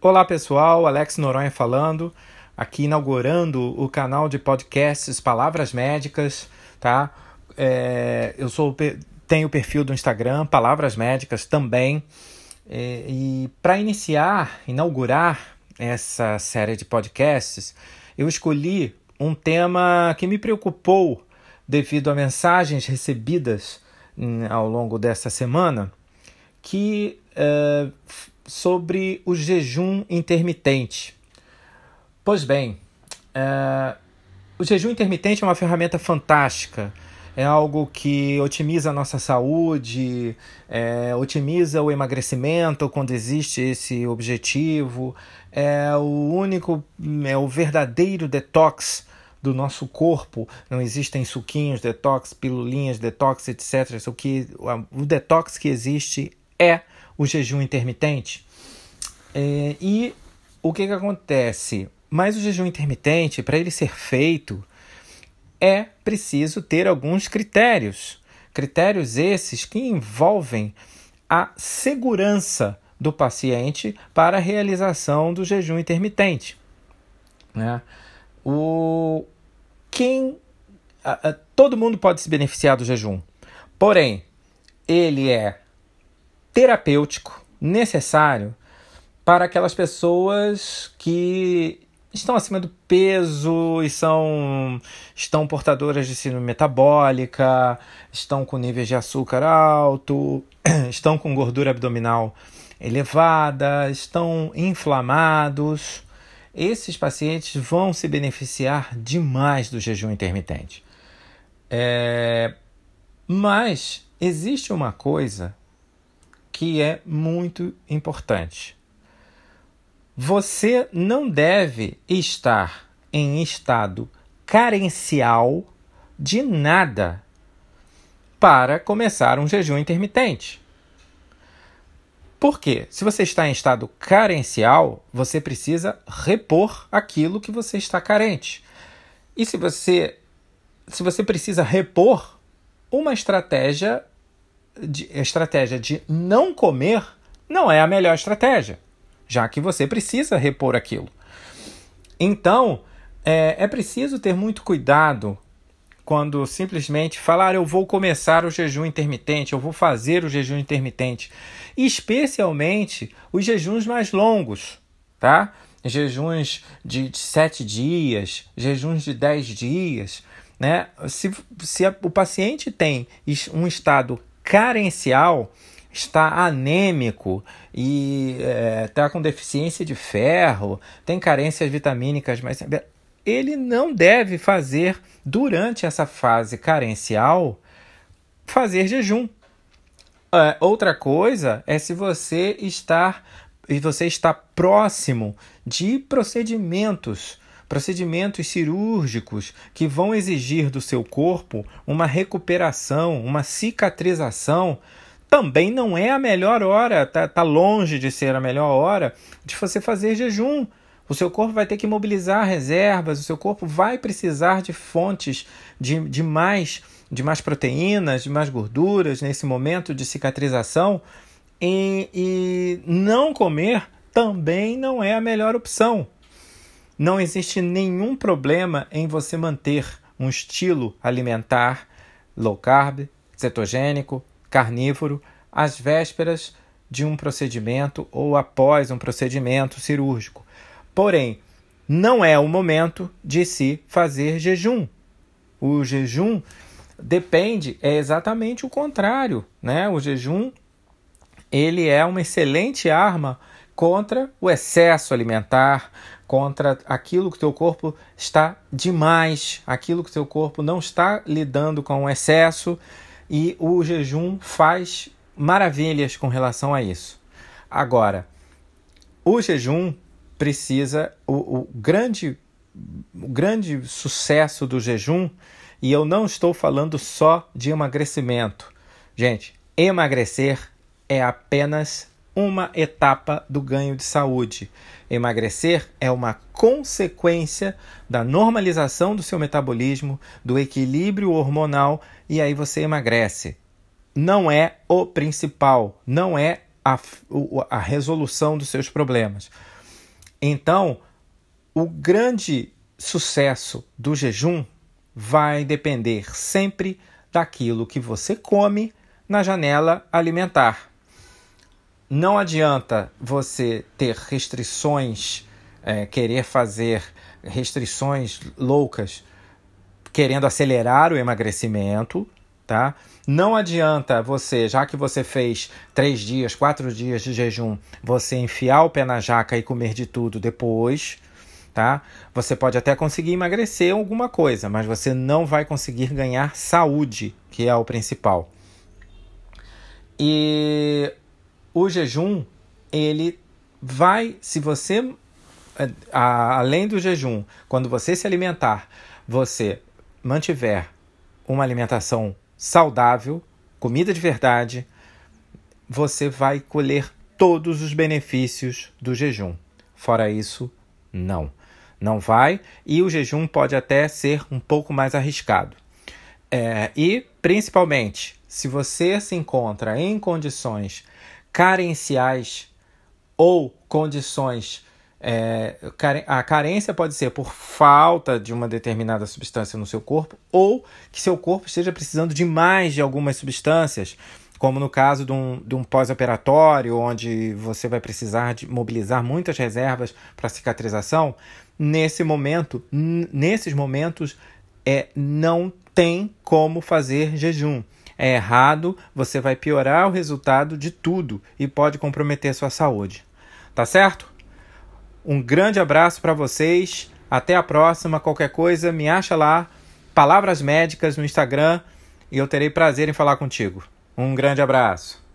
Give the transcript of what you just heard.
Olá pessoal, Alex Noronha falando, aqui inaugurando o canal de podcasts Palavras Médicas, tá? É, eu sou tenho o perfil do Instagram Palavras Médicas também é, e para iniciar, inaugurar essa série de podcasts, eu escolhi um tema que me preocupou devido a mensagens recebidas hum, ao longo dessa semana, que é, sobre o jejum intermitente. Pois bem, é, o jejum intermitente é uma ferramenta fantástica. É algo que otimiza a nossa saúde, é, otimiza o emagrecimento quando existe esse objetivo. É o único, é o verdadeiro detox do nosso corpo. Não existem suquinhos detox, pilulinhas detox, etc. O, que, o detox que existe é o jejum intermitente. É, e o que, que acontece? Mas o jejum intermitente, para ele ser feito, é preciso ter alguns critérios. Critérios esses que envolvem a segurança do paciente para a realização do jejum intermitente. Né? O, quem, todo mundo pode se beneficiar do jejum, porém, ele é terapêutico, necessário para aquelas pessoas que estão acima do peso e são estão portadoras de síndrome metabólica, estão com níveis de açúcar alto, estão com gordura abdominal elevada, estão inflamados. Esses pacientes vão se beneficiar demais do jejum intermitente. É... Mas existe uma coisa que é muito importante. Você não deve estar em estado carencial de nada para começar um jejum intermitente. Por quê? Se você está em estado carencial, você precisa repor aquilo que você está carente. E se você se você precisa repor, uma estratégia de, estratégia de não comer não é a melhor estratégia, já que você precisa repor aquilo. Então, é, é preciso ter muito cuidado quando simplesmente falar eu vou começar o jejum intermitente, eu vou fazer o jejum intermitente, especialmente os jejuns mais longos, tá? Jejuns de, de sete dias, jejuns de dez dias, né? Se, se a, o paciente tem um estado carencial, está anêmico e está é, com deficiência de ferro, tem carências vitamínicas, mas ele não deve fazer durante essa fase carencial fazer jejum. É, outra coisa é se você está e você está próximo de procedimentos procedimentos cirúrgicos que vão exigir do seu corpo uma recuperação, uma cicatrização, também não é a melhor hora, tá, tá longe de ser a melhor hora de você fazer jejum. O seu corpo vai ter que mobilizar reservas, o seu corpo vai precisar de fontes de, de, mais, de mais proteínas, de mais gorduras nesse momento de cicatrização. E, e não comer também não é a melhor opção. Não existe nenhum problema em você manter um estilo alimentar low carb, cetogênico, carnívoro, às vésperas de um procedimento ou após um procedimento cirúrgico. Porém, não é o momento de se fazer jejum. O jejum depende, é exatamente o contrário, né? O jejum ele é uma excelente arma contra o excesso alimentar, contra aquilo que teu corpo está demais, aquilo que teu corpo não está lidando com o excesso e o jejum faz maravilhas com relação a isso. Agora, o jejum precisa o, o grande o grande sucesso do jejum e eu não estou falando só de emagrecimento. Gente, emagrecer é apenas uma etapa do ganho de saúde. Emagrecer é uma consequência da normalização do seu metabolismo, do equilíbrio hormonal e aí você emagrece. Não é o principal, não é a, a resolução dos seus problemas. Então, o grande sucesso do jejum vai depender sempre daquilo que você come na janela alimentar. Não adianta você ter restrições, é, querer fazer restrições loucas, querendo acelerar o emagrecimento, tá? Não adianta você, já que você fez três dias, quatro dias de jejum, você enfiar o pé na jaca e comer de tudo depois, tá? Você pode até conseguir emagrecer alguma coisa, mas você não vai conseguir ganhar saúde, que é o principal. E o jejum, ele vai, se você, além do jejum, quando você se alimentar, você mantiver uma alimentação saudável, comida de verdade, você vai colher todos os benefícios do jejum. Fora isso, não. Não vai, e o jejum pode até ser um pouco mais arriscado. É, e, principalmente, se você se encontra em condições carenciais ou condições. É, a carência pode ser por falta de uma determinada substância no seu corpo, ou que seu corpo esteja precisando de mais de algumas substâncias, como no caso de um, de um pós-operatório, onde você vai precisar de mobilizar muitas reservas para cicatrização. Nesse momento, nesses momentos, é, não tem como fazer jejum é errado, você vai piorar o resultado de tudo e pode comprometer sua saúde. Tá certo? Um grande abraço para vocês. Até a próxima. Qualquer coisa, me acha lá. Palavras Médicas no Instagram e eu terei prazer em falar contigo. Um grande abraço.